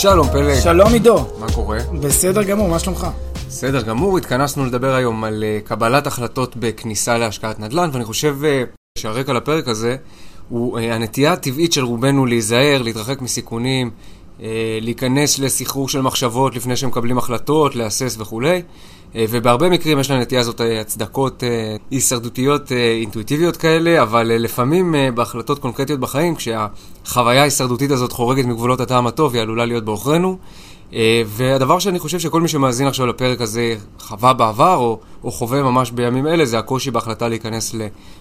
שלום פלג. שלום עידו. מה קורה? בסדר גמור, מה שלומך? בסדר גמור, התכנסנו לדבר היום על אה, קבלת החלטות בכניסה להשקעת נדל"ן, ואני חושב אה, שהרקע לפרק הזה הוא uh, הנטייה הטבעית של רובנו להיזהר, להתרחק מסיכונים, להיכנס לסחרור של מחשבות לפני שמקבלים החלטות, להסס וכולי. Uh, ובהרבה מקרים יש לנטייה הזאת uh, הצדקות הישרדותיות אינטואיטיביות כאלה, אבל לפעמים בהחלטות קונקרטיות בחיים, כשהחוויה ההישרדותית הזאת חורגת מגבולות הטעם הטוב, היא עלולה להיות בעוכרינו. והדבר שאני חושב שכל מי שמאזין עכשיו לפרק הזה חווה בעבר, או, או חווה ממש בימים אלה, זה הקושי בהחלטה להיכנס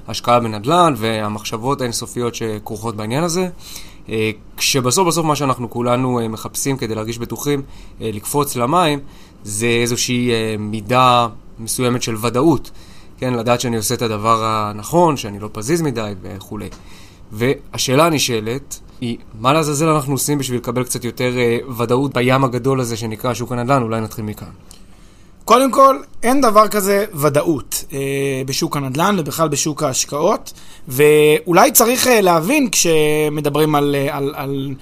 להשקעה בנדל"ן, והמחשבות האינסופיות שכרוכות בעניין הזה. Uh, כשבסוף בסוף מה שאנחנו כולנו uh, מחפשים כדי להרגיש בטוחים, uh, לקפוץ למים, זה איזושהי מידה מסוימת של ודאות. כן, לדעת שאני עושה את הדבר הנכון, שאני לא פזיז מדי וכולי. והשאלה הנשאלת היא, מה לעזאזל אנחנו עושים בשביל לקבל קצת יותר ודאות בים הגדול הזה שנקרא שוק הנדל"ן? אולי נתחיל מכאן. קודם כל, אין דבר כזה ודאות אה, בשוק הנדל"ן ובכלל בשוק ההשקעות, ואולי צריך אה, להבין כשמדברים על, אה, על, על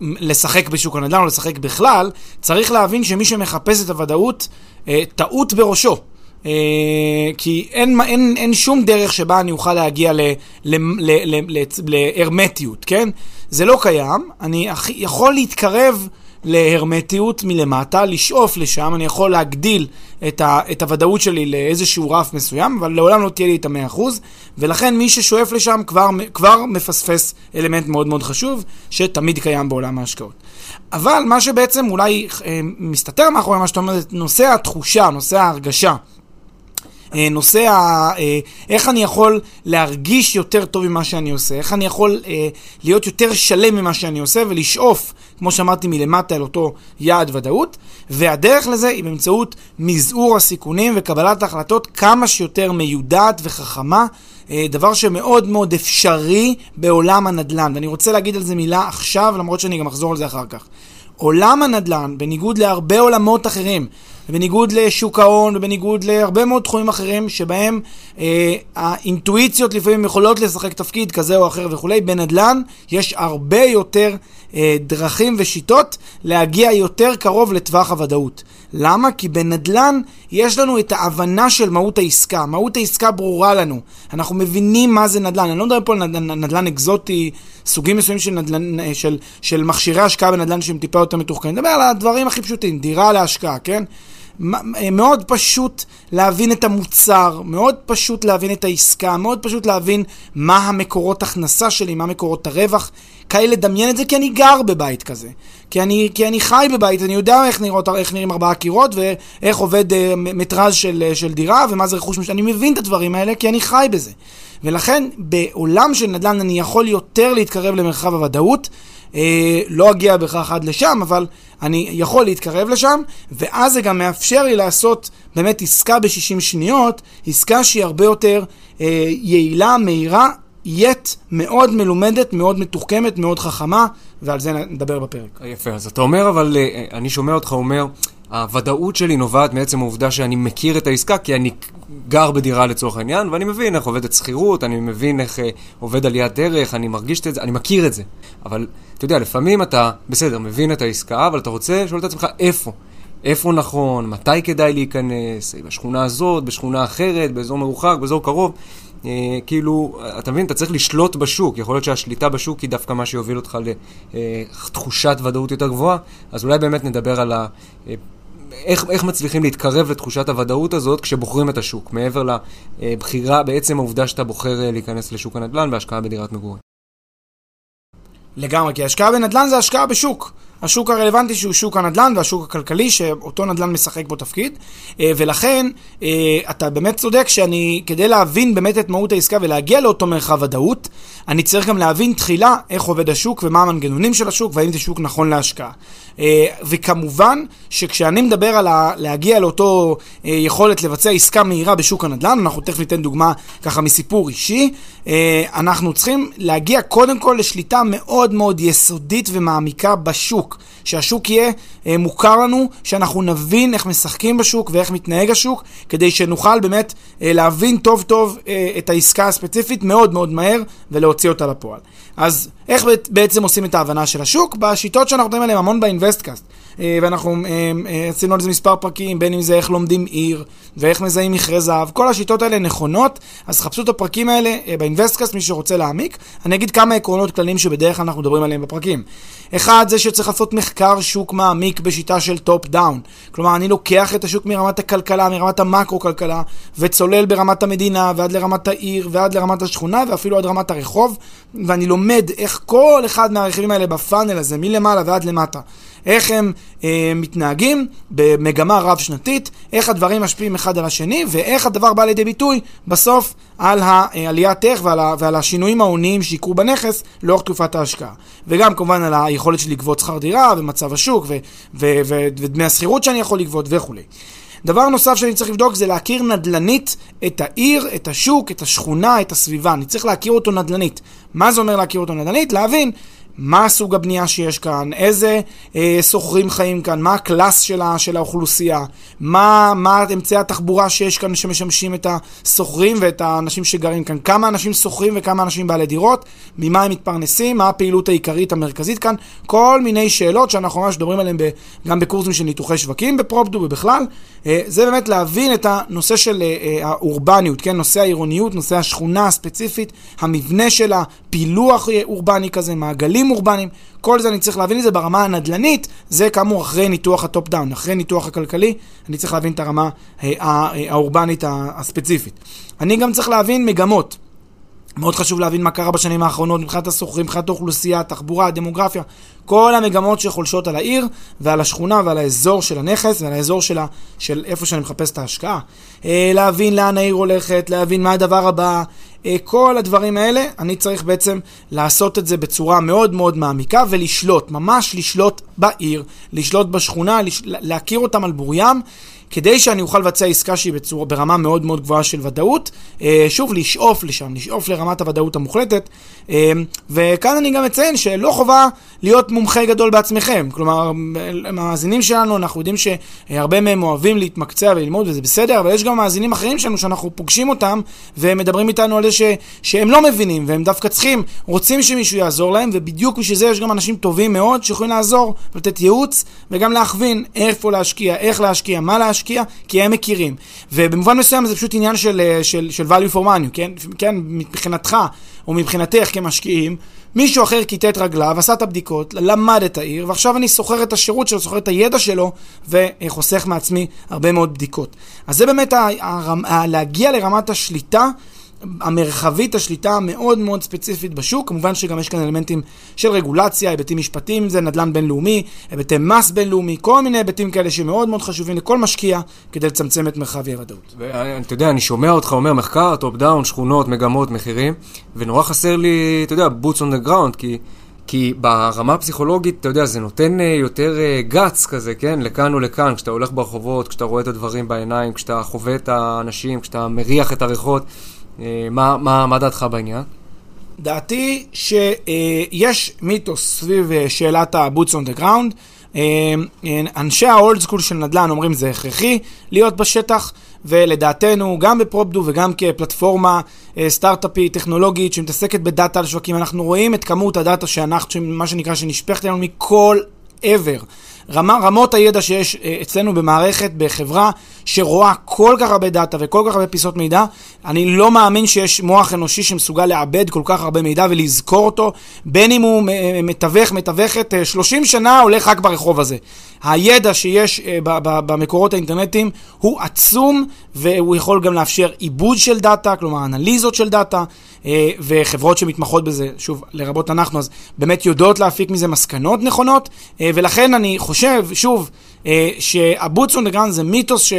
לשחק בשוק הנדל"ן או לשחק בכלל, צריך להבין שמי שמחפש את הוודאות, אה, טעות בראשו. Uh, כי אין, אין, אין שום דרך שבה אני אוכל להגיע להרמטיות, כן? זה לא קיים. אני יכול להתקרב להרמטיות מלמטה, לשאוף לשם, אני יכול להגדיל את, ה, את הוודאות שלי לאיזשהו רף מסוים, אבל לעולם לא תהיה לי את המאה אחוז, ולכן מי ששואף לשם כבר, כבר מפספס אלמנט מאוד מאוד חשוב, שתמיד קיים בעולם ההשקעות. אבל מה שבעצם אולי אה, מסתתר מאחורי מה שאתה אומר, נושא התחושה, נושא ההרגשה. אה, נושא ה... אה, איך אני יכול להרגיש יותר טוב ממה שאני עושה, איך אני יכול אה, להיות יותר שלם ממה שאני עושה ולשאוף, כמו שאמרתי, מלמטה אל אותו יעד ודאות, והדרך לזה היא באמצעות מזעור הסיכונים וקבלת החלטות כמה שיותר מיודעת וחכמה. דבר שמאוד מאוד אפשרי בעולם הנדל"ן, ואני רוצה להגיד על זה מילה עכשיו, למרות שאני גם אחזור על זה אחר כך. עולם הנדל"ן, בניגוד להרבה עולמות אחרים, ובניגוד לשוק ההון ובניגוד להרבה מאוד תחומים אחרים שבהם אה, האינטואיציות לפעמים יכולות לשחק תפקיד כזה או אחר וכולי, בנדל"ן יש הרבה יותר אה, דרכים ושיטות להגיע יותר קרוב לטווח הוודאות. למה? כי בנדל"ן יש לנו את ההבנה של מהות העסקה. מהות העסקה ברורה לנו. אנחנו מבינים מה זה נדל"ן. אני לא מדבר פה על נדל"ן, נדל"ן אקזוטי, סוגים מסוימים של, נדל"ן, אה, של, של מכשירי השקעה בנדל"ן שהם טיפה יותר מתוחכמים. אני מדבר על הדברים הכי פשוטים, דירה להשקעה, כן? אה, מאוד פשוט להבין את המוצר, מאוד פשוט להבין את העסקה, מאוד פשוט להבין מה המקורות הכנסה שלי, מה מקורות הרווח. קל לדמיין את זה כי אני גר בבית כזה. כי אני, כי אני חי בבית, אני יודע איך, נראות, איך נראים ארבעה קירות ואיך עובד uh, מטראז' של, uh, של דירה ומה זה רכוש משנה. אני מבין את הדברים האלה כי אני חי בזה. ולכן בעולם של נדל"ן אני יכול יותר להתקרב למרחב הוודאות. אה, לא אגיע בהכרח עד לשם, אבל אני יכול להתקרב לשם, ואז זה גם מאפשר לי לעשות באמת עסקה ב-60 שניות, עסקה שהיא הרבה יותר אה, יעילה, מהירה, יט מאוד מלומדת, מאוד מתוחכמת, מאוד חכמה, ועל זה נדבר בפרק. יפה, אז אתה אומר, אבל אה, אני שומע אותך אומר, הוודאות שלי נובעת מעצם העובדה שאני מכיר את העסקה, כי אני גר בדירה לצורך העניין, ואני מבין איך עובדת שכירות, אני מבין איך אה, עובד עליית דרך, אני מרגיש את זה, אני מכיר את זה. אבל אתה יודע, לפעמים אתה, בסדר, מבין את העסקה, אבל אתה רוצה לשאול את עצמך איפה. איפה נכון, מתי כדאי להיכנס, בשכונה הזאת, בשכונה אחרת, באזור מרוחק, באזור קרוב. אה, כאילו, אתה מבין, אתה צריך לשלוט בשוק. יכול להיות שהשליטה בשוק היא דווקא מה שיוביל אותך לתחושת ודאות יותר גבוהה. אז אולי באמת נדבר על ה... איך, איך מצליחים להתקרב לתחושת הוודאות הזאת כשבוחרים את השוק, מעבר לבחירה, בעצם העובדה שאתה בוחר אה, להיכנס לשוק הנדל"ן והשקעה בדירת מגורים. לגמרי, כי השקעה בנדל"ן זה השקעה בשוק. השוק הרלוונטי שהוא שוק הנדל"ן והשוק הכלכלי, שאותו נדל"ן משחק בו תפקיד. אה, ולכן, אה, אתה באמת צודק שאני, כדי להבין באמת את מהות העסקה ולהגיע לאותו מרחב ודאות, אני צריך גם להבין תחילה איך עובד השוק ומה המנגנונים של השוק והאם זה שוק נכון להשקעה. אה, וכמובן שכשאני מדבר על להגיע לאותו יכולת לבצע עסקה מהירה בשוק הנדל"ן, אנחנו תכף ניתן דוגמה ככה מסיפור אישי, אנחנו צריכים להגיע קודם כל לשליטה מאוד מאוד יסודית ומעמיקה בשוק. שהשוק יהיה אה, מוכר לנו, שאנחנו נבין איך משחקים בשוק ואיך מתנהג השוק, כדי שנוכל באמת אה, להבין טוב טוב אה, את העסקה הספציפית מאוד מאוד מהר ולהוציא אותה לפועל. אז איך בעצם עושים את ההבנה של השוק? בשיטות שאנחנו מדברים עליהן המון באינבסטקאסט. אה, ואנחנו אה, אה, עשינו על זה מספר פרקים, בין אם זה איך לומדים עיר, ואיך מזהים מכרה זהב, כל השיטות האלה נכונות, אז חפשו את הפרקים האלה ב Investcast, מי שרוצה להעמיק. אני אגיד כמה עקרונות כלליים שבדרך כלל אנחנו מדברים עליהם בפרקים. אחד, זה שצריך לעשות מחקר שוק מעמיק בשיטה של top down. כלומר, אני לוקח את השוק מרמת הכלכלה, מרמת המקרו-כלכלה, וצולל ברמת המדינה, ועד לרמת העיר, ועד לרמת השכונה, ואפילו עד רמת הרחוב, ואני לומד איך כל אחד מהרכיבים האלה ב funnel הזה, מלמעלה ועד למטה, איך הם אה, מתנהגים במגמה רב-שנתית, איך הדברים משפיעים אחד על השני, ואיך הדבר בא לידי ביטוי בסוף על העליית ערך ועל, ועל השינויים ההוניים שיקרו בנכס לאורך תקופת ההשקעה. וגם כמובן על היכולת שלי לגבות שכר דירה, ומצב השוק, ו, ו, ו, ודמי השכירות שאני יכול לגבות וכולי. דבר נוסף שאני צריך לבדוק זה להכיר נדל"נית את העיר, את השוק, את השכונה, את הסביבה. אני צריך להכיר אותו נדל"נית. מה זה אומר להכיר אותו נדל"נית? להבין מה סוג הבנייה שיש כאן, איזה אה, שוכרים חיים כאן, מה הקלאס של, של האוכלוסייה, מה, מה אמצעי התחבורה שיש כאן שמשמשים את השוכרים ואת האנשים שגרים כאן, כמה אנשים שוכרים וכמה אנשים בעלי דירות, ממה הם מתפרנסים, מה הפעילות העיקרית המרכזית כאן, כל מיני שאלות שאנחנו ממש מדברים עליהן ב, גם בקורסים של ניתוחי שווקים בפרופדו ובכלל, אה, זה באמת להבין את הנושא של אה, אה, האורבניות, כן, נושא העירוניות, נושא השכונה הספציפית, המבנה שלה, פילוח אה, אורבני כזה, מעגלים. מבנים אורבניים, כל זה אני צריך להבין את זה ברמה הנדל"נית, זה כאמור אחרי ניתוח ה top down, אחרי ניתוח הכלכלי, אני צריך להבין את הרמה אה, האורבנית הספציפית. אני גם צריך להבין מגמות. מאוד חשוב להבין מה קרה בשנים האחרונות מבחינת הסוחרים, מבחינת האוכלוסייה, תחבורה, דמוגרפיה, כל המגמות שחולשות על העיר ועל השכונה ועל האזור של הנכס ועל האזור שלה, של איפה שאני מחפש את ההשקעה. אה, להבין לאן העיר הולכת, להבין מה הדבר הבא, אה, כל הדברים האלה, אני צריך בעצם לעשות את זה בצורה מאוד מאוד מעמיקה ולשלוט, ממש לשלוט בעיר, לשלוט בשכונה, להכיר אותם על בוריים. כדי שאני אוכל לבצע עסקה שהיא בצורה, ברמה מאוד מאוד גבוהה של ודאות, אה, שוב, לשאוף לשם, לשאוף לרמת הוודאות המוחלטת. וכאן אני גם אציין שלא חובה להיות מומחה גדול בעצמכם. כלומר, המאזינים שלנו, אנחנו יודעים שהרבה מהם אוהבים להתמקצע וללמוד, וזה בסדר, אבל יש גם מאזינים אחרים שלנו שאנחנו פוגשים אותם, והם מדברים איתנו על זה ש, שהם לא מבינים, והם דווקא צריכים, רוצים שמישהו יעזור להם, ובדיוק בשביל זה יש גם אנשים טובים מאוד שיכולים לעזור, לתת ייעוץ, וגם להכווין איפה להשקיע, איך להשקיע, מה להשקיע. כי הם מכירים. ובמובן מסוים זה פשוט עניין של, של, של value for money, כן? כן, מבחינתך או מבחינתך כמשקיעים, מישהו אחר כיתת רגליו, עשה את הבדיקות, למד את העיר, ועכשיו אני שוכר את השירות שלו, שוכר את הידע שלו, וחוסך מעצמי הרבה מאוד בדיקות. אז זה באמת ה- ה- ה- להגיע לרמת השליטה המרחבית, השליטה המאוד מאוד ספציפית בשוק. כמובן שגם יש כאן אלמנטים של רגולציה, היבטים משפטיים, זה נדל"ן בינלאומי, היבטי מס בינלאומי, כל מיני היבטים כאלה שמאוד מאוד חשובים לכל משקיע כדי לצמצם את מרחב אי הוודאות. אתה יודע, אני שומע אותך אומר מחקר, top down, שכונות, מגמות, מחירים, ונורא חסר לי, אתה יודע, boots on the ground, כי... כי ברמה הפסיכולוגית, אתה יודע, זה נותן uh, יותר גאץ uh, כזה, כן? לכאן ולכאן, כשאתה הולך ברחובות, כשאתה רואה את הדברים בעיניים, כשאתה חווה את האנשים, כשאתה מריח את הריחות. אה, מה, מה, מה דעתך בעניין? דעתי שיש מיתוס סביב אה, שאלת ה-boots on the ground. אה, אנשי האולד סקול של נדל"ן אומרים זה הכרחי להיות בשטח, ולדעתנו, גם בפרופדו וגם כפלטפורמה סטארט-אפית, טכנולוגית, שמתעסקת בדאטה על שווקים, אנחנו רואים את כמות הדאטה שאנחנו, מה שנקרא, שנשפכת לנו מכל עבר. רמה, רמות הידע שיש אה, אצלנו במערכת, בחברה, שרואה כל כך הרבה דאטה וכל כך הרבה פיסות מידע, אני לא מאמין שיש מוח אנושי שמסוגל לעבד כל כך הרבה מידע ולזכור אותו, בין אם הוא אה, מתווך, מתווכת, 30 שנה הולך רק ברחוב הזה. הידע שיש במקורות האינטרנטיים הוא עצום, והוא יכול גם לאפשר עיבוד של דאטה, כלומר אנליזות של דאטה. אה, וחברות שמתמחות בזה, שוב, לרבות אנחנו, אז באמת יודעות להפיק מזה מסקנות נכונות, אה, ולכן אני חושב, שוב, אה, the ground זה מיתוס,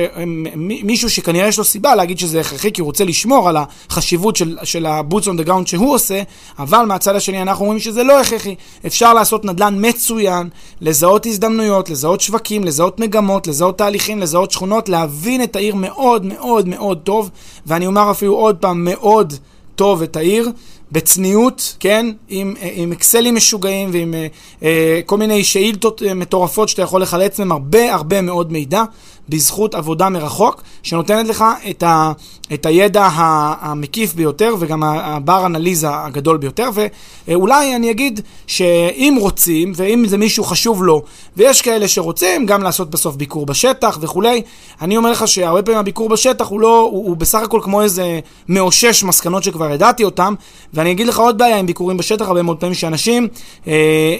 מישהו שכנראה יש לו סיבה להגיד שזה הכרחי, כי הוא רוצה לשמור על החשיבות של, של ה boots on the ground שהוא עושה, אבל מהצד השני אנחנו אומרים שזה לא הכרחי. אפשר לעשות נדל"ן מצוין, לזהות הזדמנויות, לזהות שווקים, לזהות מגמות, לזהות תהליכים, לזהות שכונות, להבין את העיר מאוד מאוד מאוד טוב, ואני אומר אפילו עוד פעם, מאוד... טוב את העיר, בצניעות, כן? עם, עם אקסלים משוגעים ועם אה, אה, כל מיני שאילתות אה, מטורפות שאתה יכול לחלץ מהם הרבה הרבה מאוד מידע. בזכות עבודה מרחוק, שנותנת לך את, ה, את הידע המקיף ביותר וגם הבר אנליזה הגדול ביותר. ואולי אני אגיד שאם רוצים, ואם זה מישהו חשוב לו, ויש כאלה שרוצים גם לעשות בסוף ביקור בשטח וכולי, אני אומר לך שהרבה פעמים הביקור בשטח הוא לא, הוא, הוא בסך הכל כמו איזה מאושש מסקנות שכבר ידעתי אותם, ואני אגיד לך עוד בעיה עם ביקורים בשטח, הרבה מאוד פעמים שאנשים אה,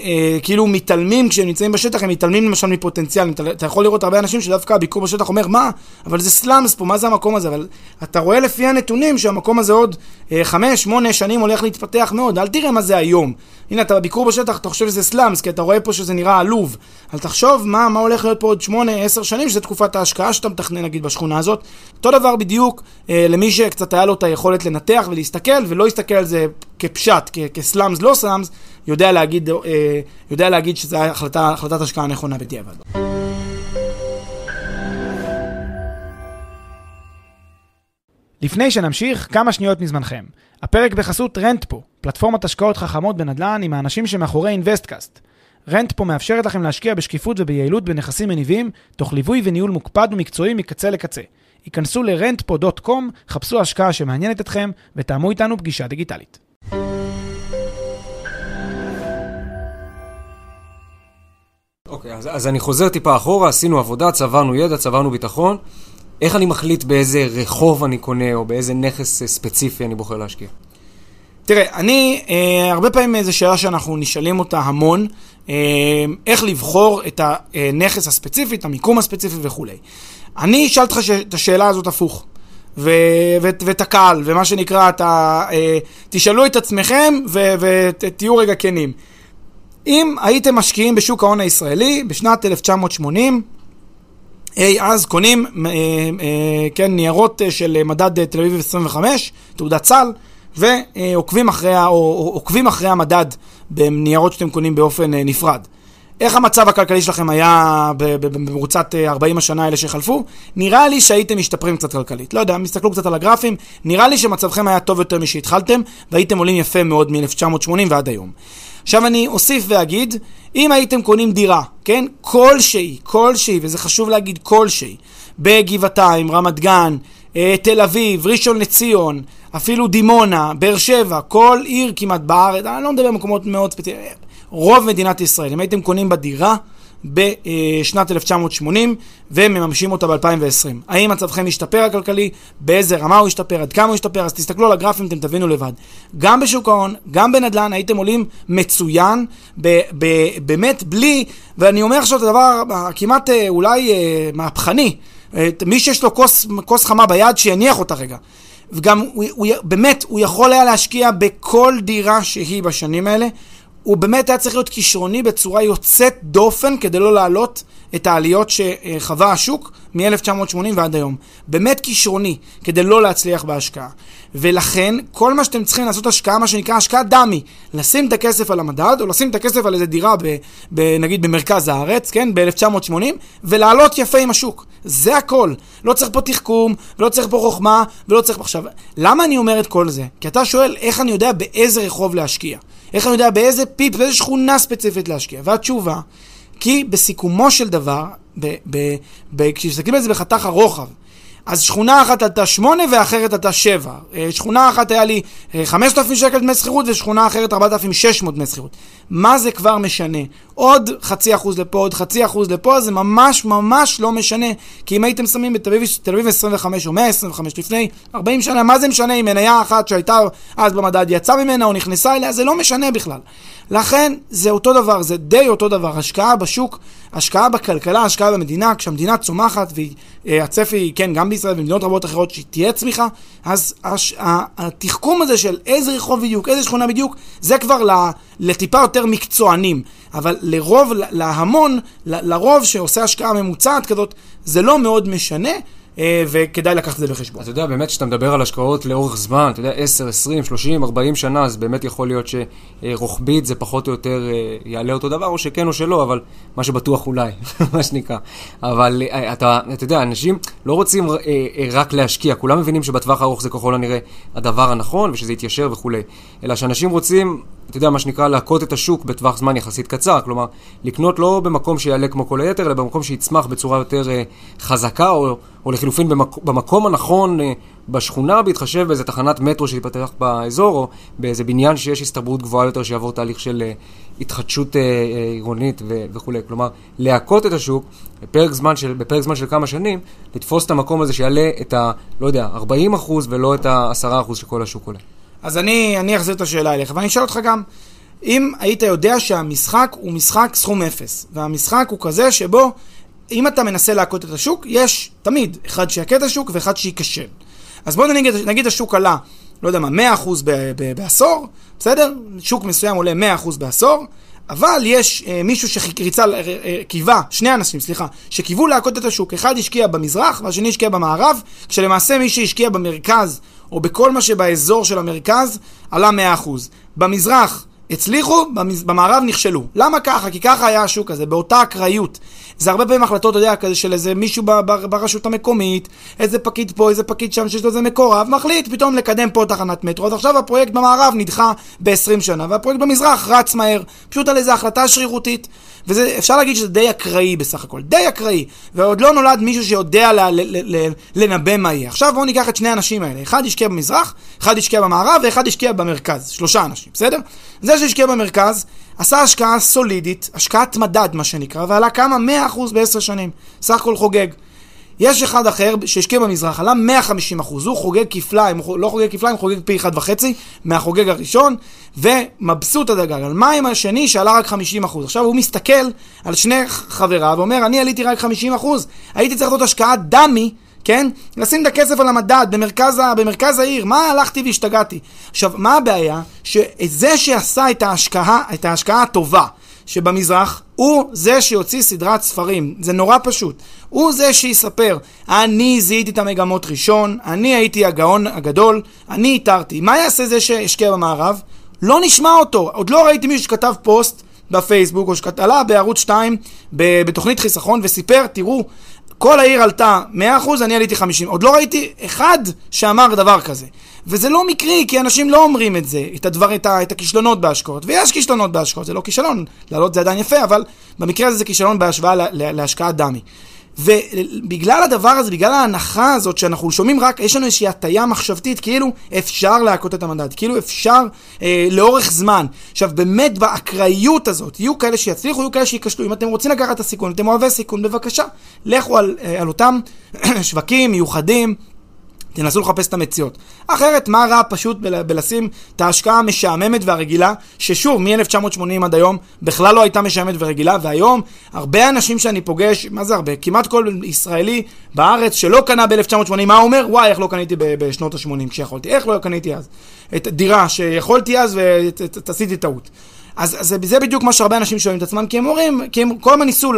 אה, כאילו מתעלמים כשהם נמצאים בשטח, הם מתעלמים למשל מפוטנציאל. אתה, יכול לראות הרבה אנשים שדווקא הביקור בשטח אומר, מה? אבל זה סלאמס פה, מה זה המקום הזה? אבל אתה רואה לפי הנתונים שהמקום הזה עוד אה, חמש, שמונה שנים הולך להתפתח מאוד. אל תראה מה זה היום. הנה, אתה בביקור בשטח, אתה חושב שזה סלאמס, כי אתה רואה פה שזה נראה עלוב. אבל תחשוב מה, מה הולך להיות פה עוד שמונה, עשר שנים, שזה תקופת ההשקעה שאתה מתכנן, נגיד, בשכונה הזאת. אותו דבר בדיוק אה, למי שקצת היה לו את היכולת לנתח ולהסתכל, ולא להסתכל על זה כפשט, כ- כסלאמס, לא סלאמס, יודע להגיד, אה, יודע להגיד שזו החלטה, החלטת השקעה נכונה בדיעבד. לפני שנמשיך, כמה שניות מזמנכם. הפרק בחסות Rentpo, פלטפורמת השקעות חכמות בנדל"ן עם האנשים שמאחורי Investcast. Rentpo מאפשרת לכם להשקיע בשקיפות וביעילות בנכסים מניבים, תוך ליווי וניהול מוקפד ומקצועי מקצה לקצה. היכנסו ל-rentpo.com, חפשו השקעה שמעניינת אתכם, ותאמו איתנו פגישה דיגיטלית. אוקיי, okay, אז, אז אני חוזר טיפה אחורה, עשינו עבודה, צברנו ידע, צברנו ביטחון. איך אני מחליט באיזה רחוב אני קונה, או באיזה נכס אה, ספציפי אני בוחר להשקיע? תראה, אני, אה, הרבה פעמים זו שאלה שאנחנו נשאלים אותה המון, אה, איך לבחור את הנכס הספציפי, את המיקום הספציפי וכולי. אני אשאל אותך את השאלה הזאת הפוך. ו- ו- ואת הקהל, ומה שנקרא, אתה, אה, תשאלו את עצמכם ותהיו רגע כנים. אם הייתם משקיעים בשוק ההון הישראלי בשנת 1980, אי אז קונים, אה, אה, כן, ניירות אה, של מדד תל אביב 25, תעודת סל, ועוקבים אחרי, או, עוקבים אחרי המדד בניירות שאתם קונים באופן נפרד. איך המצב הכלכלי שלכם היה במרוצת 40 השנה האלה שחלפו? נראה לי שהייתם משתפרים קצת כלכלית. לא יודע, תסתכלו קצת על הגרפים, נראה לי שמצבכם היה טוב יותר משהתחלתם, והייתם עולים יפה מאוד מ-1980 ועד היום. עכשיו אני אוסיף ואגיד, אם הייתם קונים דירה, כן? כלשהי, כלשהי, וזה חשוב להגיד כלשהי, בגבעתיים, רמת גן, אה, תל אביב, ראשון לציון, אפילו דימונה, באר שבע, כל עיר כמעט בארץ, אני לא מדבר על מקומות מאוד ספציפיים, רוב מדינת ישראל, אם הייתם קונים בה דירה, בשנת 1980 ומממשים אותה ב-2020. האם מצבכם השתפר הכלכלי? באיזה רמה הוא השתפר? עד כמה הוא השתפר? אז תסתכלו על הגרפים, אתם תבינו לבד. גם בשוק ההון, גם בנדל"ן, הייתם עולים מצוין, ב- ב- באמת בלי, ואני אומר עכשיו את הדבר כמעט אה, אולי אה, מהפכני, מי שיש לו כוס, כוס חמה ביד, שיניח אותה רגע. וגם, הוא, הוא, באמת, הוא יכול היה להשקיע בכל דירה שהיא בשנים האלה. הוא באמת היה צריך להיות כישרוני בצורה יוצאת דופן כדי לא להעלות את העליות שחווה השוק מ-1980 ועד היום. באמת כישרוני כדי לא להצליח בהשקעה. ולכן, כל מה שאתם צריכים לעשות השקעה, מה שנקרא השקעה דמי, לשים את הכסף על המדד, או לשים את הכסף על איזה דירה, ב, ב, נגיד במרכז הארץ, כן, ב-1980, ולעלות יפה עם השוק. זה הכל. לא צריך פה תחכום, ולא צריך פה חוכמה, ולא צריך. עכשיו, למה אני אומר את כל זה? כי אתה שואל איך אני יודע באיזה רחוב להשקיע. איך אני יודע באיזה פיפ, באיזה שכונה ספציפית להשקיע? והתשובה, כי בסיכומו של דבר, כשמסתכלים על זה בחתך הרוחב, אז שכונה אחת עלתה 8 ואחרת עלתה 7. אה, שכונה אחת היה לי אה, 5,000 שקל דמי שכירות ושכונה אחרת 4,600 דמי שכירות. מה זה כבר משנה? עוד חצי אחוז לפה, עוד חצי אחוז לפה, זה ממש ממש לא משנה. כי אם הייתם שמים בתל אביב, תל אביב 25 או 125 לפני 40 שנה, מה זה משנה אם מניה אחת שהייתה אז במדד יצאה ממנה או נכנסה אליה? זה לא משנה בכלל. לכן זה אותו דבר, זה די אותו דבר. השקעה בשוק, השקעה בכלכלה, השקעה במדינה, כשהמדינה צומחת והצפי, היא, כן, גם בישראל ובמדינות רבות אחרות, שתהיה צמיחה, אז הש, התחכום הזה של איזה רחוב בדיוק, איזה שכונה בדיוק, זה כבר לטיפה יותר מקצוענים. אבל לרוב, להמון, לרוב שעושה השקעה ממוצעת כזאת, זה לא מאוד משנה. אה, וכדאי לקחת את זה בחשבון. אתה יודע, באמת, כשאתה מדבר על השקעות לאורך זמן, אתה יודע, 10, 20, 30, 40 שנה, אז באמת יכול להיות שרוחבית זה פחות או יותר אה, יעלה אותו דבר, או שכן או שלא, אבל מה שבטוח אולי, מה שנקרא. אבל אה, אתה, אתה יודע, אנשים לא רוצים רק להשקיע, כולם מבינים שבטווח הארוך זה ככל הנראה הדבר הנכון, ושזה יתיישר וכולי, אלא שאנשים רוצים אתה יודע, מה שנקרא, להכות את השוק בטווח זמן יחסית קצר. כלומר, לקנות לא במקום שיעלה כמו כל היתר, אלא במקום שיצמח בצורה יותר uh, חזקה, או, או לחילופין במק, במקום הנכון uh, בשכונה, בהתחשב באיזה תחנת מטרו שתיפתח באזור, או באיזה בניין שיש הסתברות גבוהה יותר שיעבור תהליך של uh, התחדשות uh, uh, עירונית וכולי. כלומר, להכות את השוק בפרק זמן, של, בפרק זמן של כמה שנים, לתפוס את המקום הזה שיעלה את ה, לא יודע, 40% ולא את ה-10% שכל השוק עולה. אז אני, אני אחזיר את השאלה אליך, ואני אשאל אותך גם, אם היית יודע שהמשחק הוא משחק סכום אפס, והמשחק הוא כזה שבו, אם אתה מנסה להכות את השוק, יש תמיד אחד שיכה את השוק ואחד שייכשל. אז בואו נגיד, נגיד השוק עלה, לא יודע מה, 100% ב- ב- בעשור, בסדר? שוק מסוים עולה 100% בעשור, אבל יש אה, מישהו שריצה, אה, אה, קיווה, שני אנשים, סליחה, שקיוו להכות את השוק. אחד השקיע במזרח והשני השקיע במערב, כשלמעשה מי שהשקיע במרכז או בכל מה שבאזור של המרכז, עלה 100%. במזרח הצליחו, במערב נכשלו. למה ככה? כי ככה היה השוק הזה, באותה אקראיות. זה הרבה פעמים החלטות, אתה יודע, כזה של איזה מישהו ברשות המקומית, איזה פקיד פה, איזה פקיד שם, שיש לו איזה מקורב, מחליט פתאום לקדם פה תחנת מטרו. אז עכשיו הפרויקט במערב נדחה ב-20 שנה, והפרויקט במזרח רץ מהר, פשוט על איזה החלטה שרירותית. ואפשר להגיד שזה די אקראי בסך הכל, די אקראי. ועוד לא נולד מישהו שיודע ל- ל- ל- לנבא מה יהיה. עכשיו בואו ניקח את שני האנשים האלה, אחד השקיע במזרח, אחד השקיע במערב ואחד השקיע במרכז. שלושה אנשים, בסדר? זה שהשקיע במרכז, עשה השקעה סולידית, השקעת מדד מה שנקרא, ועלה כמה? 100% בעשר שנים. סך הכל חוגג. יש אחד אחר שהשקיע במזרח, עלה 150 אחוז, הוא חוגג כפליים, הוא לא חוגג כפליים, חוגג פי אחד וחצי מהחוגג הראשון, ומבסוט הדגל. על מה עם השני שעלה רק 50 אחוז? עכשיו הוא מסתכל על שני חבריו ואומר, אני עליתי רק 50 אחוז, הייתי צריך לעשות השקעה דמי, כן? לשים את הכסף על המדד במרכז, במרכז העיר, מה הלכתי והשתגעתי? עכשיו, מה הבעיה? שזה שעשה את ההשקעה, את ההשקעה הטובה, שבמזרח, הוא זה שיוציא סדרת ספרים. זה נורא פשוט. הוא זה שיספר, אני זיהיתי את המגמות ראשון, אני הייתי הגאון הגדול, אני איתרתי. מה יעשה זה שהשקיע במערב? לא נשמע אותו. עוד לא ראיתי מישהו שכתב פוסט בפייסבוק, או שעלה בערוץ 2 בתוכנית חיסכון וסיפר, תראו, כל העיר עלתה 100%, אני עליתי 50. עוד לא ראיתי אחד שאמר דבר כזה. וזה לא מקרי, כי אנשים לא אומרים את זה, את, הדבר, את, ה, את הכישלונות בהשקעות. ויש כישלונות בהשקעות, זה לא כישלון, לעלות זה עדיין יפה, אבל במקרה הזה זה כישלון בהשוואה לה, לה, להשקעת דמי. ובגלל הדבר הזה, בגלל ההנחה הזאת שאנחנו שומעים רק, יש לנו איזושהי הטיה מחשבתית, כאילו אפשר להכות את המדד, כאילו אפשר אה, לאורך זמן. עכשיו, באמת באקראיות הזאת, יהיו כאלה שיצליחו, יהיו כאלה שייכשלו. אם אתם רוצים לקחת את הסיכון, אתם אוהבי סיכון, בבקשה, לכו על, אה, על אותם שווקים מיוחדים. תנסו לחפש את המציאות. אחרת, מה רע פשוט בל, בלשים את ההשקעה המשעממת והרגילה, ששוב, מ-1980 עד היום, בכלל לא הייתה משעממת ורגילה, והיום, הרבה אנשים שאני פוגש, מה זה הרבה? כמעט כל ישראלי בארץ שלא קנה ב-1980, מה הוא אומר? וואי, איך לא קניתי בשנות ה-80 כשיכולתי? איך לא קניתי אז? את דירה שיכולתי אז ועשיתי טעות. אז, אז זה בדיוק מה שהרבה אנשים שואלים את עצמם, כי הם אומרים, כי הם כל הזמן ניסו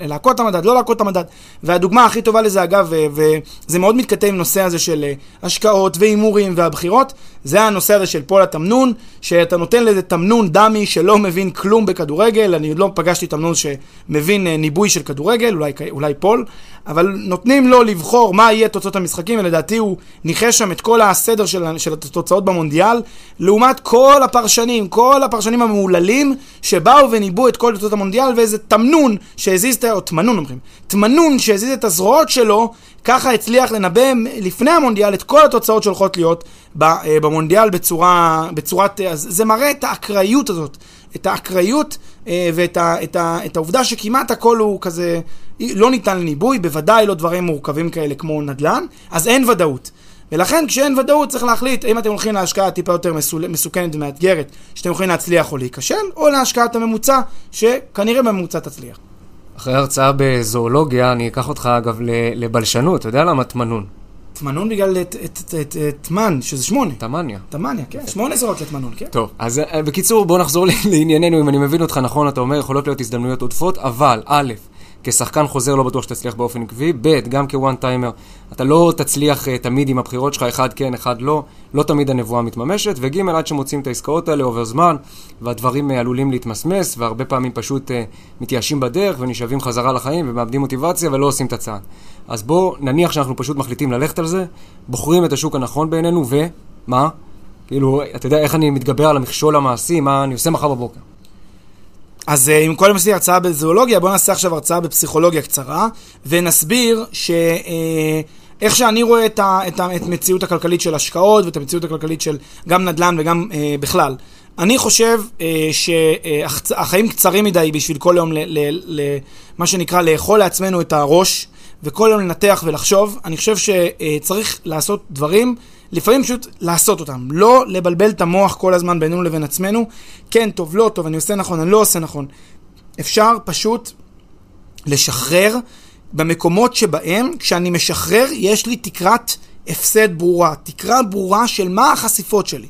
להכות את המדד, לא להכות את המדד. והדוגמה הכי טובה לזה, אגב, וזה מאוד מתכתב עם נושא הזה של אה, השקעות והימורים והבחירות, זה הנושא הזה של פול התמנון, שאתה נותן לזה תמנון דמי שלא מבין כלום בכדורגל, אני עוד לא פגשתי תמנון שמבין אה, ניבוי של כדורגל, אולי, אולי פול, אבל נותנים לו לבחור מה יהיה תוצאות המשחקים, ולדעתי הוא ניחש שם את כל הסדר של, של התוצאות במונדיאל, לעומת כל הפרשנים, כל הפרשנים המהוללים, שבאו וניבאו את כל תוצאות המונדיאל, ואיזה תמנון שהזיז את ה... או תמנון אומרים, תמנון שהזיז את הזרועות שלו, ככה הצליח לנבא לפני המונדיאל את כל התוצאות שהולכות להיות אה, במונדיאל בצורה, בצורת... זה מראה את האקראיות הזאת, את האקראיות אה, ואת ה, את ה, את העובדה שכמעט הכל הוא כזה לא ניתן לניבוי, בוודאי לא דברים מורכבים כאלה כמו נדל"ן, אז אין ודאות. ולכן כשאין ודאות צריך להחליט האם אתם הולכים להשקעה טיפה יותר מסוכנת ומאתגרת, שאתם יכולים להצליח או להיכשל, או להשקעת הממוצע, שכנראה בממוצע תצליח. אחרי הרצאה בזואולוגיה, אני אקח אותך אגב לבלשנות, אתה יודע למה תמנון? תמנון בגלל תמן, שזה שמונה. תמניה. תמניה, כן. שמונה זרות לתמנון, כן. טוב, אז אה, בקיצור, בוא נחזור לענייננו, אם אני מבין אותך נכון, אתה אומר, יכולות להיות הזדמנויות עודפות, אבל, א', כשחקן חוזר לא בטוח שתצליח באופן עקבי, ב', גם כוואן טיימר, אתה לא תצליח uh, תמיד עם הבחירות שלך, אחד כן, אחד לא, לא תמיד הנבואה מתממשת, וג', עד שמוצאים את העסקאות האלה עובר זמן, והדברים uh, עלולים להתמסמס, והרבה פעמים פשוט uh, מתייאשים בדרך ונשאבים חזרה לחיים ומאבדים מוטיבציה ולא עושים את הצעד. אז בוא נניח שאנחנו פשוט מחליטים ללכת על זה, בוחרים את השוק הנכון בעינינו, ומה? כאילו, אתה יודע איך אני מתגבר על המכשול המעשי, מה אני עושה מחר בבוקר. אז אם אה, קודם עשיתי הרצאה בזואולוגיה, בואו נעשה עכשיו הרצאה בפסיכולוגיה קצרה, ונסביר ש... אה, איך שאני רואה את, ה, את, ה, את המציאות הכלכלית של השקעות ואת המציאות הכלכלית של גם נדל"ן וגם אה, בכלל. אני חושב אה, שהחיים קצרים מדי בשביל כל יום, ל, ל, ל, מה שנקרא, לאכול לעצמנו את הראש, וכל יום לנתח ולחשוב. אני חושב שצריך לעשות דברים לפעמים פשוט לעשות אותם, לא לבלבל את המוח כל הזמן בינינו לבין עצמנו, כן, טוב, לא טוב, אני עושה נכון, אני לא עושה נכון. אפשר פשוט לשחרר במקומות שבהם, כשאני משחרר, יש לי תקרת הפסד ברורה, תקרה ברורה של מה החשיפות שלי.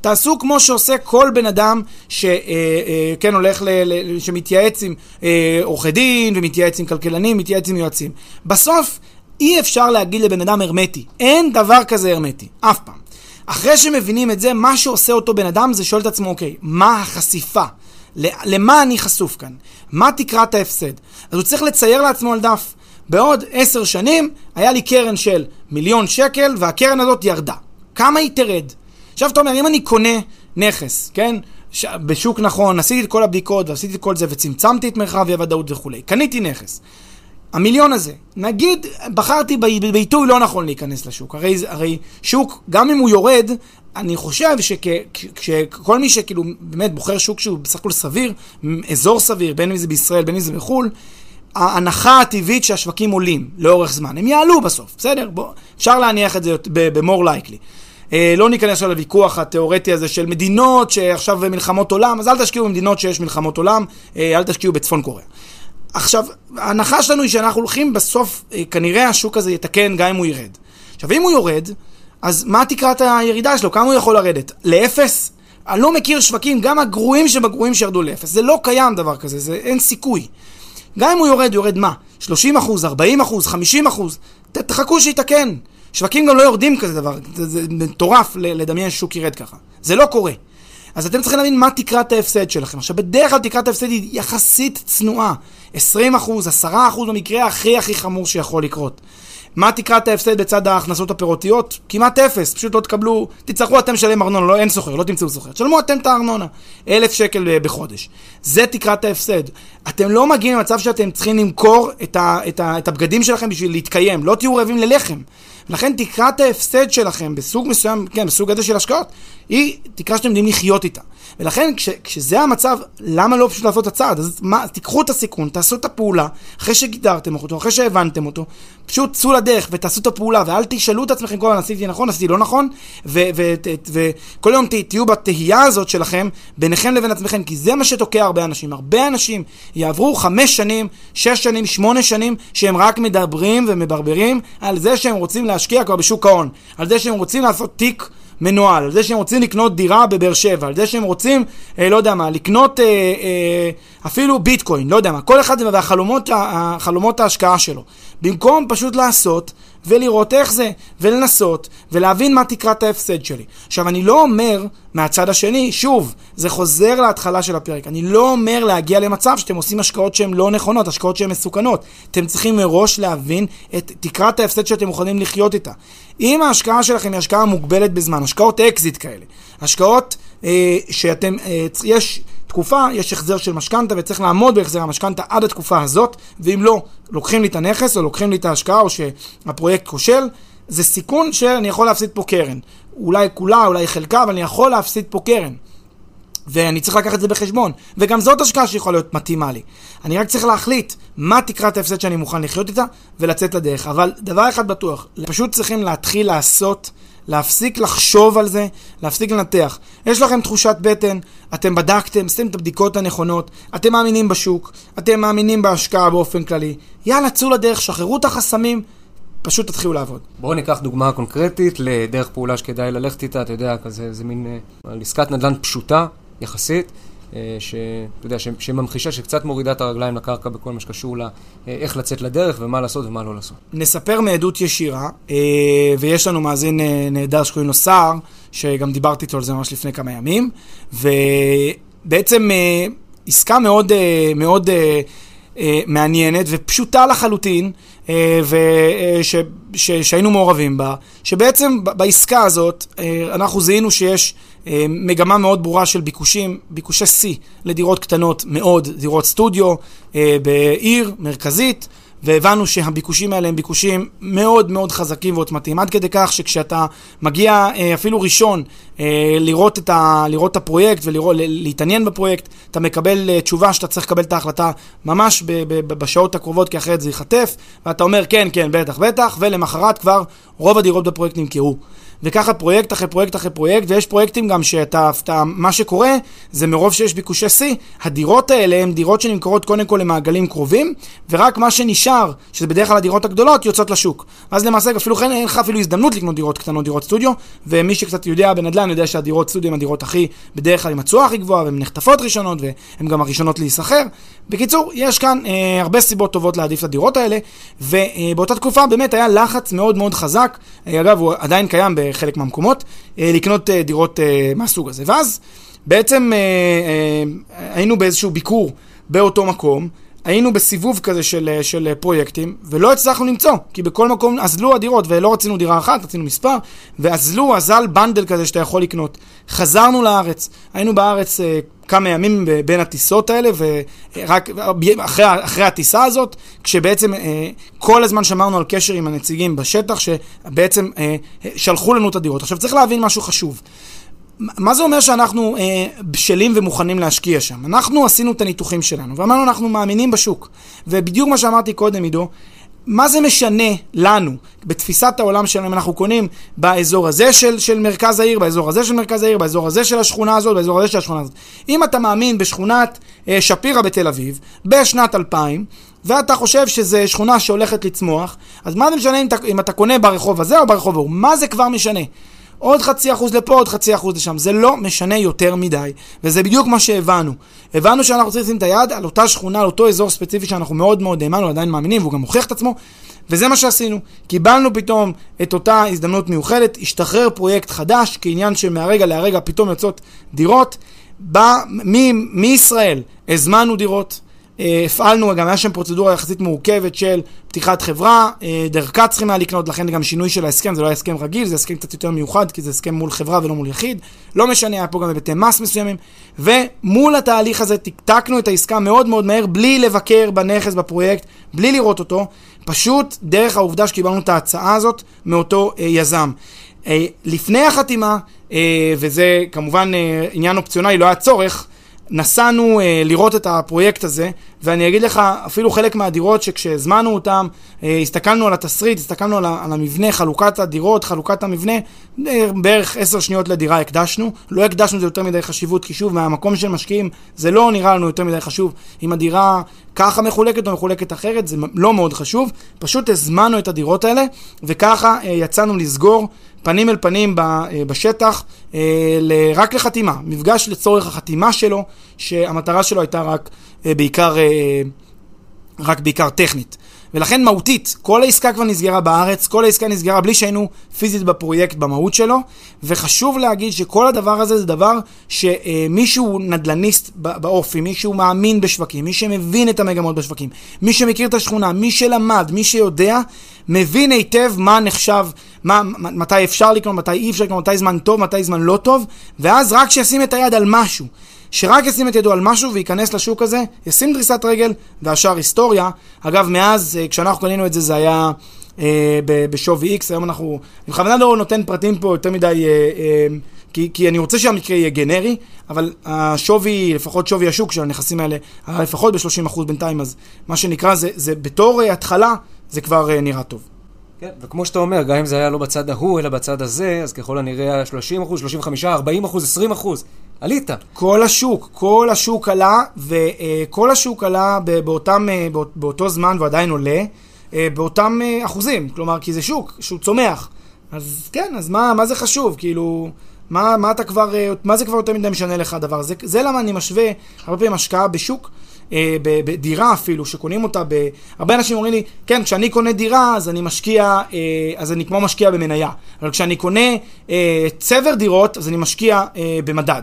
תעשו כמו שעושה כל בן אדם שכן אה, אה, הולך, ל, ל, שמתייעץ עם אה, עורכי דין ומתייעץ עם כלכלנים, מתייעץ עם יועצים. בסוף אי אפשר להגיד לבן אדם הרמטי. אין דבר כזה הרמטי. אף פעם. אחרי שמבינים את זה, מה שעושה אותו בן אדם זה שואל את עצמו, אוקיי, מה החשיפה? למה אני חשוף כאן? מה תקרת ההפסד? אז הוא צריך לצייר לעצמו על דף. בעוד עשר שנים היה לי קרן של מיליון שקל והקרן הזאת ירדה. כמה היא תרד? עכשיו אתה אומר, אם אני קונה נכס, כן? ש... בשוק נכון, עשיתי את כל הבדיקות ועשיתי את כל זה וצמצמתי את מרחב הוודאות וכולי. קניתי נכס. המיליון הזה, נגיד בחרתי בעיתוי לא נכון להיכנס לשוק, הרי, הרי שוק, גם אם הוא יורד, אני חושב שכל מי שכאילו באמת בוחר שוק שהוא בסך הכל סביר, אזור סביר, בין אם זה בישראל, בין אם זה בחו"ל, ההנחה הטבעית שהשווקים עולים לאורך זמן, הם יעלו בסוף, בסדר? בוא, אפשר להניח את זה ב-more likely. אה, לא ניכנס עכשיו לוויכוח התיאורטי הזה של מדינות שעכשיו מלחמות עולם, אז אל תשקיעו במדינות שיש מלחמות עולם, אה, אל תשקיעו בצפון קוריאה. עכשיו, ההנחה שלנו היא שאנחנו הולכים בסוף, אה, כנראה השוק הזה יתקן גם אם הוא ירד. עכשיו, אם הוא יורד, אז מה תקרת הירידה שלו? כמה הוא יכול לרדת? לאפס? אני לא מכיר שווקים, גם הגרועים שבגרועים שירדו לאפס. זה לא קיים דבר כזה, זה אין סיכוי. גם אם הוא יורד, יורד מה? 30 אחוז, 40 אחוז, 50 אחוז? תחכו שיתקן. שווקים גם לא יורדים כזה דבר, זה, זה מטורף לדמיין ששוק ירד ככה. זה לא קורה. אז אתם צריכים להבין מה תקרת ההפסד שלכם. עכשיו, בדרך כלל תקרת ההפסד היא יחסית צנועה. 20 אחוז, 10 אחוז במקרה הכי הכי חמור שיכול לקרות. מה תקרת ההפסד בצד ההכנסות הפירותיות? כמעט אפס, פשוט לא תקבלו, תצטרכו אתם לשלם ארנונה, לא, אין סוחר, לא תמצאו סוחר. תשלמו אתם את הארנונה, אלף שקל אה, בחודש. זה תקרת ההפסד. אתם לא מגיעים למצב שאתם צריכים למכור את, ה, את, ה, את הבגדים שלכם בשביל להתקיים, לא תהיו רעבים ללחם. לכן תקרת ההפסד שלכם בסוג מסוים, כן, בסוג הזה של השקעות, היא תקרה שאתם יודעים לחיות איתה. ולכן כש, כשזה המצב, למה לא פשוט לעשות את הצעד? אז מה, תיקחו את הסיכון, תעשו את הפעולה, אחרי שגידרתם אותו, אחרי שהבנתם אותו, פשוט צאו לדרך ותעשו את הפעולה, ואל תשאלו את עצמכם כל הזמן, עשיתי נכון, עשיתי לא נכון, וכל יום תהיו בתהייה הזאת שלכם, ביניכם לבין עצמכם, כי זה מה שתוקע הרבה אנשים. הרבה אנשים יעברו חמש שנים, שש שנים, שמונה שנים, שהם רק מדברים ומברברים על זה שהם רוצים להשקיע כבר בשוק ההון, על זה שהם רוצים לעשות תיק מנוהל, על זה שהם רוצים לקנות דירה בבאר שבע, על זה שהם רוצים, אה, לא יודע מה, לקנות אה, אה, אפילו ביטקוין, לא יודע מה, כל אחד והחלומות החלומות ההשקעה שלו. במקום פשוט לעשות ולראות איך זה, ולנסות, ולהבין מה תקרת ההפסד שלי. עכשיו, אני לא אומר מהצד השני, שוב, זה חוזר להתחלה של הפרק, אני לא אומר להגיע למצב שאתם עושים השקעות שהן לא נכונות, השקעות שהן מסוכנות. אתם צריכים מראש להבין את תקרת ההפסד שאתם מוכנים לחיות איתה. אם ההשקעה שלכם היא השקעה מוגבלת בזמן, השקעות אקזיט כאלה, השקעות אה, שאתם, אה, יש תקופה, יש החזר של משכנתה וצריך לעמוד בהחזר המשכנתה עד התקופה הזאת, ואם לא, לוקחים לי את הנכס או לוקחים לי את ההשקעה או שהפרויקט כושל, זה סיכון שאני יכול להפסיד פה קרן. אולי כולה, אולי חלקה, אבל אני יכול להפסיד פה קרן. ואני צריך לקחת את זה בחשבון. וגם זאת השקעה שיכולה להיות מתאימה לי. אני רק צריך להחליט מה תקרת ההפסד שאני מוכן לחיות איתה ולצאת לדרך. אבל דבר אחד בטוח, פשוט צריכים להתחיל לעשות, להפסיק לחשוב על זה, להפסיק לנתח. יש לכם תחושת בטן, אתם בדקתם, עשיתם את הבדיקות הנכונות, אתם מאמינים בשוק, אתם מאמינים בהשקעה באופן כללי. יאללה, צאו לדרך, שחררו את החסמים. פשוט תתחילו לעבוד. בואו ניקח דוגמה קונקרטית לדרך פעולה שכדאי ללכת איתה, אתה יודע, כזה, זה מין אה, עסקת נדל"ן פשוטה יחסית, אה, שאתה יודע, שממחישה שקצת מורידה את הרגליים לקרקע בכל מה שקשור לאיך לצאת לדרך ומה לעשות ומה לא לעשות. נספר מעדות ישירה, אה, ויש לנו מאזין נהדר שקוראים לו סער, שגם דיברתי איתו על זה ממש לפני כמה ימים, ובעצם עסקה מאוד, מאוד מעניינת ופשוטה לחלוטין. אה, אה, מעורבים בה, שבעצם בעסקה הזאת אה, אנחנו זיהינו שיש מגמה מאוד ברורה של ביקושים, ביקושי שיא לדירות קטנות מאוד, דירות סטודיו בעיר מרכזית. והבנו שהביקושים האלה הם ביקושים מאוד מאוד חזקים ועוצמתיים, עד כדי כך שכשאתה מגיע אה, אפילו ראשון אה, לראות את, ה, לראות את הפרויקט ולהתעניין בפרויקט, אתה מקבל אה, תשובה שאתה צריך לקבל את ההחלטה ממש ב, ב, בשעות הקרובות, כי אחרת זה ייחטף, ואתה אומר כן, כן, בטח, בטח, ולמחרת כבר רוב הדירות בפרויקט נמכרו. וככה פרויקט אחרי פרויקט אחרי פרויקט, ויש פרויקטים גם שאתה, אתה, מה שקורה זה מרוב שיש ביקושי שיא, הדירות האלה הן דירות שנמכרות קודם כל למעגלים קרובים, ורק מה שנשאר, שזה בדרך כלל הדירות הגדולות, יוצאות לשוק. אז למעשה אפילו כן אין לך אפילו הזדמנות לקנות דירות קטנות, דירות סטודיו, ומי שקצת יודע בנדל"ן יודע שהדירות סטודיו הן הדירות הכי, בדרך כלל עם התשואה הכי גבוהה, והן נחטפות ראשונות, והן גם הראשונות להיסחר. בקיצור, יש כאן אה, הרבה סיבות טובות להעדיף את הדירות האלה, ובאותה תקופה באמת היה לחץ מאוד מאוד חזק, אה, אגב, הוא עדיין קיים בחלק מהמקומות, אה, לקנות אה, דירות אה, מהסוג הזה. ואז בעצם היינו באיזשהו ביקור באותו מקום, היינו בסיבוב כזה של, של פרויקטים, ולא הצלחנו למצוא, כי בכל מקום אזלו הדירות, ולא רצינו דירה אחת, רצינו מספר, ואזלו, אזל בנדל כזה שאתה יכול לקנות. חזרנו לארץ, היינו בארץ אה, כמה ימים בין הטיסות האלה, ורק אחרי, אחרי הטיסה הזאת, כשבעצם אה, כל הזמן שמרנו על קשר עם הנציגים בשטח, שבעצם אה, שלחו לנו את הדירות. עכשיו צריך להבין משהו חשוב. מה זה אומר שאנחנו אה, בשלים ומוכנים להשקיע שם? אנחנו עשינו את הניתוחים שלנו, ואמרנו אנחנו מאמינים בשוק. ובדיוק מה שאמרתי קודם, עידו, מה זה משנה לנו, בתפיסת העולם שלנו, אם אנחנו קונים באזור הזה של, של מרכז העיר, באזור הזה של מרכז העיר, באזור הזה של השכונה הזאת, באזור הזה של השכונה הזאת. אם אתה מאמין בשכונת אה, שפירא בתל אביב, בשנת 2000, ואתה חושב שזו שכונה שהולכת לצמוח, אז מה זה משנה אם אתה, אם אתה קונה ברחוב הזה או ברחוב ההוא? מה זה כבר משנה? עוד חצי אחוז לפה, עוד חצי אחוז לשם. זה לא משנה יותר מדי, וזה בדיוק מה שהבנו. הבנו שאנחנו צריכים לשים את היד על אותה שכונה, על אותו אזור ספציפי שאנחנו מאוד מאוד האמנו, עדיין מאמינים, והוא גם מוכיח את עצמו, וזה מה שעשינו. קיבלנו פתאום את אותה הזדמנות מיוחדת, השתחרר פרויקט חדש, כעניין שמהרגע להרגע פתאום יוצאות דירות. בא, מישראל הזמנו דירות. אה, הפעלנו, גם היה שם פרוצדורה יחסית מורכבת של פתיחת חברה, אה, דרכה צריכים היה לקנות, לכן גם שינוי של ההסכם, זה לא היה הסכם רגיל, זה הסכם קצת יותר מיוחד, כי זה הסכם מול חברה ולא מול יחיד. לא משנה, היה פה גם היבטי מס מסוימים. ומול התהליך הזה טקטקנו את העסקה מאוד מאוד מהר, בלי לבקר בנכס, בפרויקט, בלי לראות אותו, פשוט דרך העובדה שקיבלנו את ההצעה הזאת מאותו אה, יזם. לפני החתימה, וזה כמובן עניין אופציונלי, לא היה צורך, נסענו אה, לראות את הפרויקט הזה, ואני אגיד לך, אפילו חלק מהדירות שכשהזמנו אותן, אה, הסתכלנו על התסריט, הסתכלנו על, על המבנה, חלוקת הדירות, חלוקת המבנה, אה, בערך עשר שניות לדירה הקדשנו. לא הקדשנו לזה יותר מדי חשיבות, כי שוב, מהמקום של משקיעים, זה לא נראה לנו יותר מדי חשוב. אם הדירה ככה מחולקת או מחולקת אחרת, זה לא מאוד חשוב. פשוט הזמנו את הדירות האלה, וככה אה, יצאנו לסגור. פנים אל פנים אה, בשטח, אה, רק לחתימה, מפגש לצורך החתימה שלו, שהמטרה שלו הייתה רק בעיקר, רק בעיקר טכנית. ולכן מהותית, כל העסקה כבר נסגרה בארץ, כל העסקה נסגרה בלי שהיינו פיזית בפרויקט במהות שלו, וחשוב להגיד שכל הדבר הזה זה דבר שמישהו נדלניסט באופי, מישהו מאמין בשווקים, מי שמבין את המגמות בשווקים, מי שמכיר את השכונה, מי שלמד, מי שיודע, מבין היטב מה נחשב, מה, מתי אפשר לקנות, מתי אי אפשר לקנות, מתי זמן טוב, מתי זמן לא טוב, ואז רק שישים את היד על משהו. שרק ישים את ידו על משהו וייכנס לשוק הזה, ישים דריסת רגל, והשאר היסטוריה. אגב, מאז, אה, כשאנחנו קנינו את זה, זה היה אה, בשווי X, היום אנחנו... אני בכוונה לא נותן פרטים פה יותר מדי, אה, אה, כי, כי אני רוצה שהמקרה יהיה גנרי, אבל השווי, לפחות שווי השוק של הנכסים האלה, לפחות ב-30% בינתיים, אז מה שנקרא, זה, זה בתור אה, התחלה, זה כבר אה, נראה טוב. כן, וכמו שאתה אומר, גם אם זה היה לא בצד ההוא, אלא בצד הזה, אז ככל הנראה היה 30 אחוז, 35, 40 אחוז, 20 אחוז. עלית. כל השוק, כל השוק עלה, וכל השוק עלה באותם, אה, באותו זמן, ועדיין עולה, אה, באותם אה, אחוזים. כלומר, כי זה שוק, שהוא צומח. אז כן, אז מה, מה זה חשוב? כאילו, מה, מה אתה כבר, מה זה כבר יותר מדי משנה לך הדבר הזה? זה למה אני משווה הרבה פעמים השקעה בשוק. בדירה אפילו, שקונים אותה, ב... הרבה אנשים אומרים לי, כן, כשאני קונה דירה, אז אני משקיע, אז אני כמו משקיע במניה. אבל כשאני קונה צבר דירות, אז אני משקיע במדד.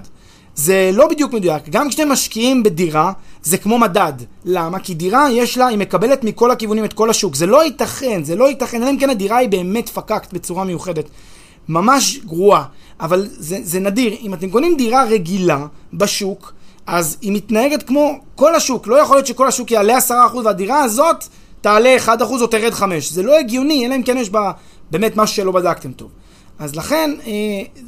זה לא בדיוק מדויק. גם כשאתם משקיעים בדירה, זה כמו מדד. למה? כי דירה יש לה, היא מקבלת מכל הכיוונים את כל השוק. זה לא ייתכן, זה לא ייתכן, אלא אם כן הדירה היא באמת פקקט בצורה מיוחדת. ממש גרועה. אבל זה, זה נדיר. אם אתם קונים דירה רגילה בשוק, אז היא מתנהגת כמו כל השוק. לא יכול להיות שכל השוק יעלה 10% והדירה הזאת תעלה 1% או תרד 5%. זה לא הגיוני, אלא אם כן יש בה באמת משהו שלא בדקתם טוב. אז לכן, אה,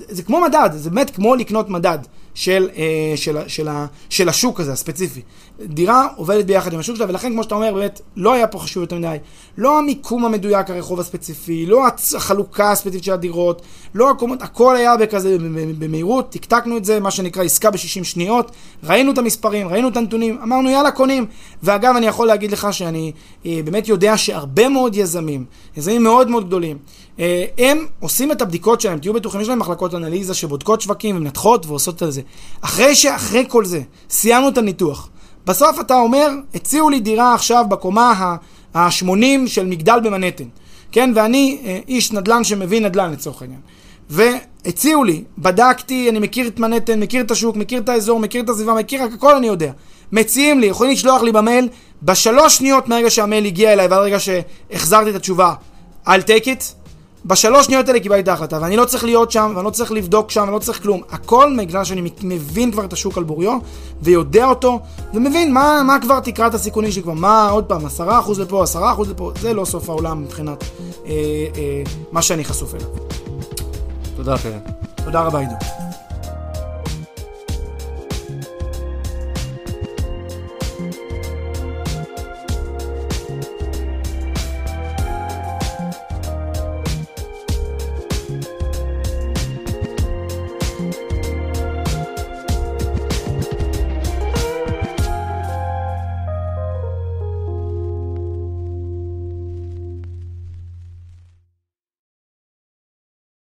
זה כמו מדד, זה באמת כמו לקנות מדד. של, אה, של, של, של השוק הזה, הספציפי. דירה עובדת ביחד עם השוק שלה, ולכן, כמו שאתה אומר, באמת, לא היה פה חשוב יותר מדי. לא המיקום המדויק, הרחוב הספציפי, לא החלוקה הספציפית של הדירות, לא הקומות, הכל היה בכזה, במהירות, טקטקנו את זה, מה שנקרא עסקה ב-60 שניות, ראינו את המספרים, ראינו את הנתונים, אמרנו יאללה קונים. ואגב, אני יכול להגיד לך שאני אה, באמת יודע שהרבה מאוד יזמים, יזמים מאוד מאוד גדולים, הם עושים את הבדיקות שלהם, תהיו בטוחים, יש להם מחלקות אנליזה שבודקות שווקים ומנתחות ועושות את זה. אחרי שאחרי כל זה, סיימנו את הניתוח, בסוף אתה אומר, הציעו לי דירה עכשיו בקומה ה-80 של מגדל במנהטן, כן? ואני אה, איש נדל"ן שמבין נדל"ן לצורך העניין. והציעו לי, בדקתי, אני מכיר את מנהטן, מכיר את השוק, מכיר את האזור, מכיר את הסביבה, מכיר הכל אני יודע. מציעים לי, יכולים לשלוח לי במייל, בשלוש שניות מהרגע שהמייל הגיע אליי ועד הרגע שהחזרתי את התשובה, I'll take it, בשלוש שניות האלה קיבלתי את ההחלטה, ואני לא צריך להיות שם, ואני לא צריך לבדוק שם, ואני לא צריך כלום. הכל בגלל שאני מבין כבר את השוק על בוריו, ויודע אותו, ומבין מה, מה כבר תקרת הסיכונים שלי כבר, מה, עוד פעם, עשרה אחוז לפה, עשרה אחוז לפה, זה לא סוף העולם מבחינת אה, אה, מה שאני חשוף אליו. תודה, פרן. תודה רבה, עידו.